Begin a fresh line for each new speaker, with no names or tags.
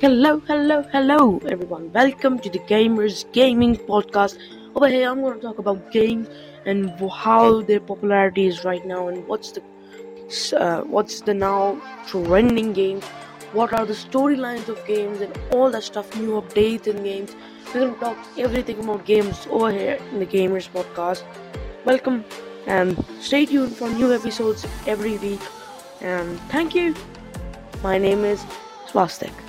Hello, hello, hello, everyone. Welcome to the Gamerz Gaming Podcast. Over here, I'm going to talk about games and how their popularity is right now, and what's the uh, what's the now trending games, what are the storylines of games, and all that stuff, new updates in games. We're going to talk everything about games over here in the Gamerz Podcast. Welcome, and stay tuned for new episodes every week. And thank you. My name is Swastik.